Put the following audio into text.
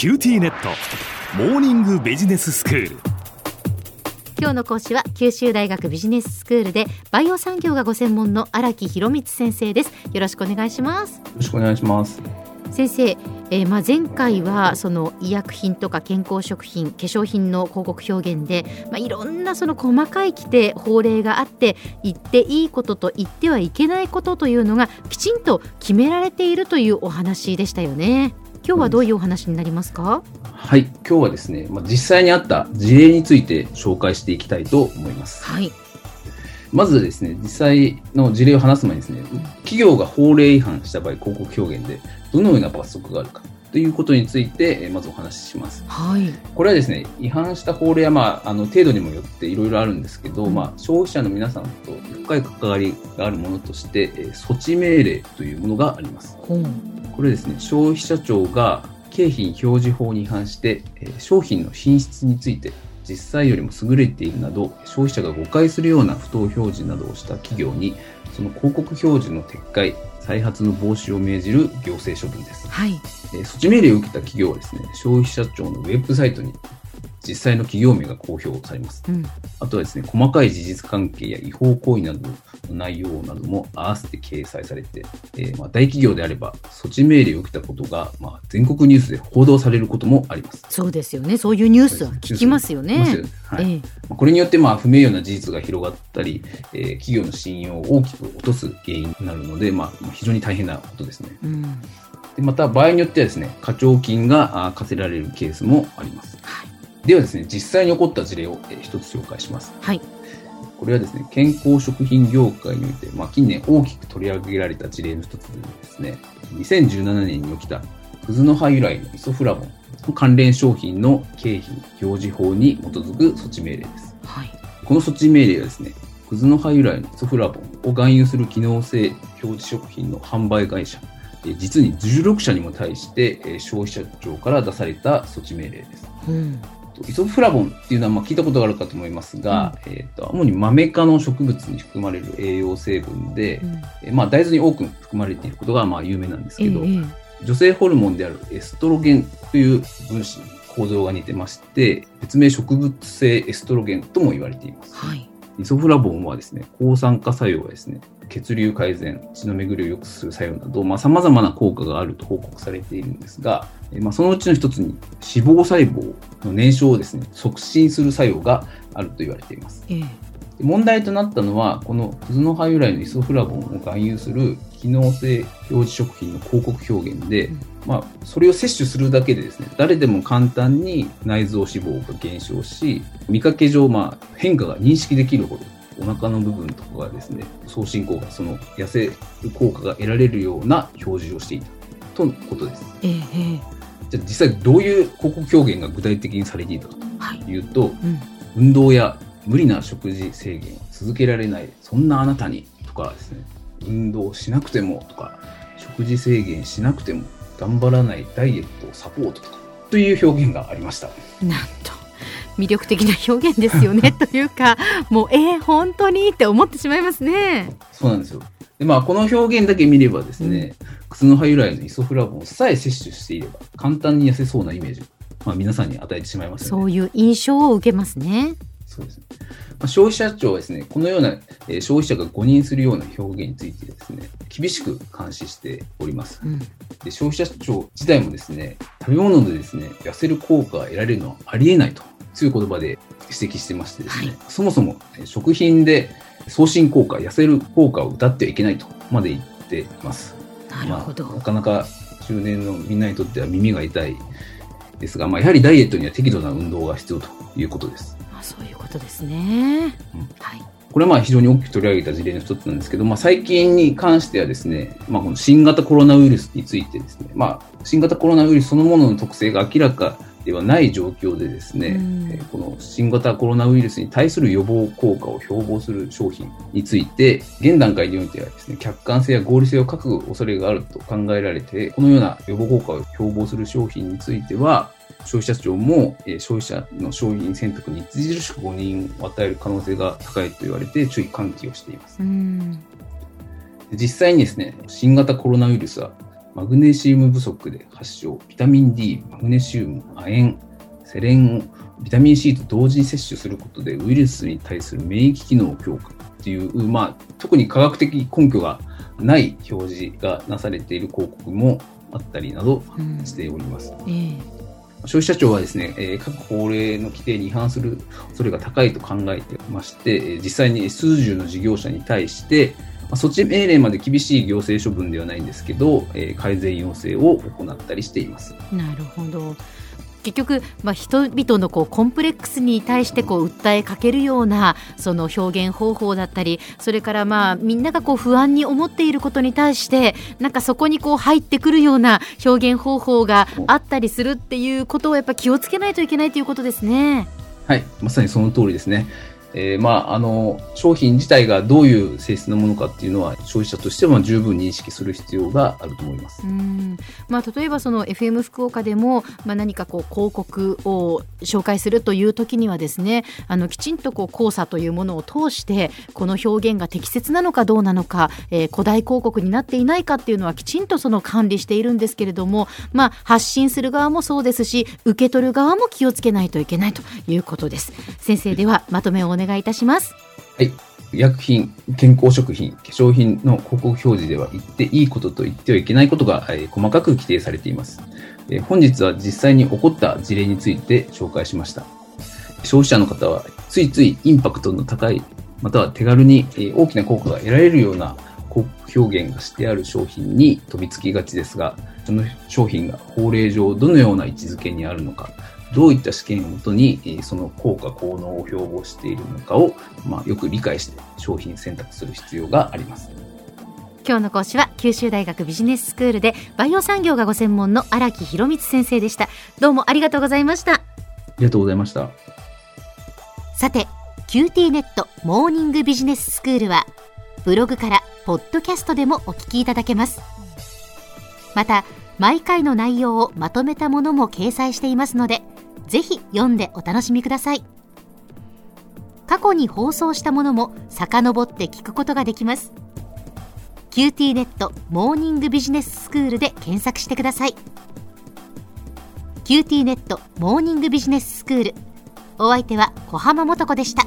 QTnet。モーニングビジネススクール。今日の講師は九州大学ビジネススクールでバイオ産業がご専門の荒木博光先生です。よろしくお願いします。よろしくお願いします。先生、えー、まあ前回はその医薬品とか健康食品化粧品の広告表現で、まあ、いろんなその細かい規定法令があって言っていいことと言ってはいけないことというのがきちんと決められているというお話でしたよね今日はどういうお話になりますか、はい、今日はですね、まあ、実際にあった事例について紹介していきたいと思います。はい。まずですね、実際の事例を話す前にですね、企業が法令違反した場合、広告表現でどのような罰則があるかということについて、まずお話しします。はい。これはですね、違反した法令は、まあ、あの、程度にもよっていろいろあるんですけど、うん、まあ、消費者の皆さんと深い関わりがあるものとして、措置命令というものがあります。うん、これですね、消費者庁が景品表示法に違反して、商品の品質について実際よりも優れているなど消費者が誤解するような不当表示などをした企業にその広告表示の撤回再発の防止を命じる行政処分です、はい、措置命令を受けた企業はですね消費者庁のウェブサイトに実際の企業名が公表されます。うん、あとはですね、細かい事実関係や違法行為などの内容なども合わせて掲載されて、えー、まあ大企業であれば措置命令を受けたことが、まあ、全国ニュースで報道されることもあります。そうですよね。そういうニュースは聞きますよね。はい、えー、これによってまあ不名誉な事実が広がったり、えー、企業の信用を大きく落とす原因になるので、まあ、非常に大変なことですね。うんでまた場合によってはですね、課徴金が課せられるケースもあります。はいではですね、実際に起こった事例を一つ紹介します。はい。これはですね、健康食品業界において、まあ、近年大きく取り上げられた事例の一つでですね、2017年に起きた、クズの葉由来のイソフラボンの関連商品の景品表示法に基づく措置命令です。はい。この措置命令はですね、クズの葉由来のイソフラボンを含有する機能性表示食品の販売会社、実に16社にも対して消費者庁から出された措置命令です。うんイソフラボンっていうのはまあ聞いたことがあるかと思いますが、うん、えーと、主にマメ科の植物に含まれる栄養成分で、うん、まあ、大豆に多く含まれていることがまあ有名なんですけど、女性ホルモンであるエストロゲンという分子構造が似てまして別名植物性エストロゲンとも言われています。はいイソフラボンはですね、抗酸化作用やですね、血流改善、血の巡りを良くする作用など、まあ、様々な効果があると報告されているんですが、まあ、そのうちの一つに脂肪細胞の燃焼をですね、促進する作用があると言われています。えー、問題となったのは、このクズの葉由来のイソフラボンを含有する機能性表示食品の広告表現で、うん、まあ、それを摂取するだけでですね、誰でも簡単に内臓脂肪が減少し、見かけ上、まあ、変化が認識できるほど、お腹の部分とかがですね、送信効果、その痩せる効果が得られるような表示をしていたとのことです。ええ、じゃあ実際どういう広告表現が具体的にされていたかというと、はい。うん、運動や無理な食事制限を続けられない、そんなあなたにとかですね、運動しなくてもとか、食事制限しなくても頑張らないダイエットをサポートとか、という表現がありました。なんと。魅力的な表現ですよね というかもうえー、本当にって思ってしまいますね。そうなんですよでまあ、この表現だけ見ればですね、うん、靴の葉由来のイソフラボンさえ摂取していれば簡単に痩せそうなイメージまあ、皆さんに与えてしまいます、ね、そういう印象を受けますね。そうですね。まあ、消費者庁はですね、このような、えー、消費者が誤認するような表現についてですね、厳しく監視しております。うん、で消費者庁自体もですね、食べ物でですね、痩せる効果が得られるのはありえないと強い言葉で指摘してましてですね、はい、そもそも食品で送信効果、痩せる効果を謳ってはいけないとまで言っています。なるほど。まあ、なかなか中年のみんなにとっては耳が痛いですが、まあ、やはりダイエットには適度な運動が必要ということです。あそういうことですね。うん、はい。これはまあ非常に大きく取り上げた事例の一つなんですけど、まあ、最近に関してはですね、まあ、この新型コロナウイルスについてですね、まあ、新型コロナウイルスそのものの特性が明らかではない状況でですね、うん、この新型コロナウイルスに対する予防効果を標榜する商品について、現段階においてはですね、客観性や合理性を欠く恐れがあると考えられて、このような予防効果を標榜する商品については、消費者庁も、え消費者の商品選択に著しく誤認を与える可能性が高いと言われて注意喚起をしています。実際にですね、新型コロナウイルスはマグネシウム不足で発症、ビタミン D、マグネシウム、亜鉛、セレンをビタミン C と同時に摂取することでウイルスに対する免疫機能強化っていう、まあ、特に科学的根拠がない表示がなされている広告もあったりなどしております。うんえー消費者庁はですね、え各法令の規定に違反する恐れが高いと考えてまして、実際に数十の事業者に対して、まあ措置命令まで厳しい行政処分ではないんですけど、改善要請を行ったりしています。なるほど。結局、まあ、人々のこうコンプレックスに対してこう訴えかけるようなその表現方法だったりそれからまあみんながこう不安に思っていることに対してなんかそこにこう入ってくるような表現方法があったりするっていうことをやっぱ気をつけないといけないということですね。はいまさにその通りですね。えー、まあ、あの、商品自体がどういう性質のものかっていうのは、消費者としては十分認識する必要があると思います。まあ、例えばその FM 福岡でも、まあ、何かこう広告を紹介するという時にはですね、あのきちんとこう交差というものを通して、この表現が適切なのかどうなのか、えー、古代広告になっていないかっていうのはきちんとその管理しているんですけれども、まあ、発信する側もそうですし、受け取る側も気をつけないといけないということです。先生ではまとめを願いいたします。はい。医薬品、健康食品、化粧品の広告表示では言っていいことと言ってはいけないことが、えー、細かく規定されています、えー、本日は実際に起こった事例について紹介しました。消費者の方はついついインパクトの高い、または手軽に大きな効果が得られるような広告表現がしてある商品に飛びつきがちですが、その商品が法令上どのような位置づけにあるのか、どういった試験をもとに、その効果、効能を標榜しているのかを、まあ、よく理解して商品選択する必要があります。今日の講師は九州大学ビジネススクールでバイオ産業がご専門の荒木博光先生でした。どうもありがとうございました。ありがとうございました。さて、QT ネットモーニングビジネススクールはブログからポッドキャストでもお聞きいただけます。また、毎回の内容をまとめたものも掲載していますので、ぜひ読んでお楽しみください。過去に放送したものも遡って聞くことができます。QT ネットモーニングビジネススクールで検索してください。QT ネットモーニングビジネススクール。お相手は小浜もとこでした。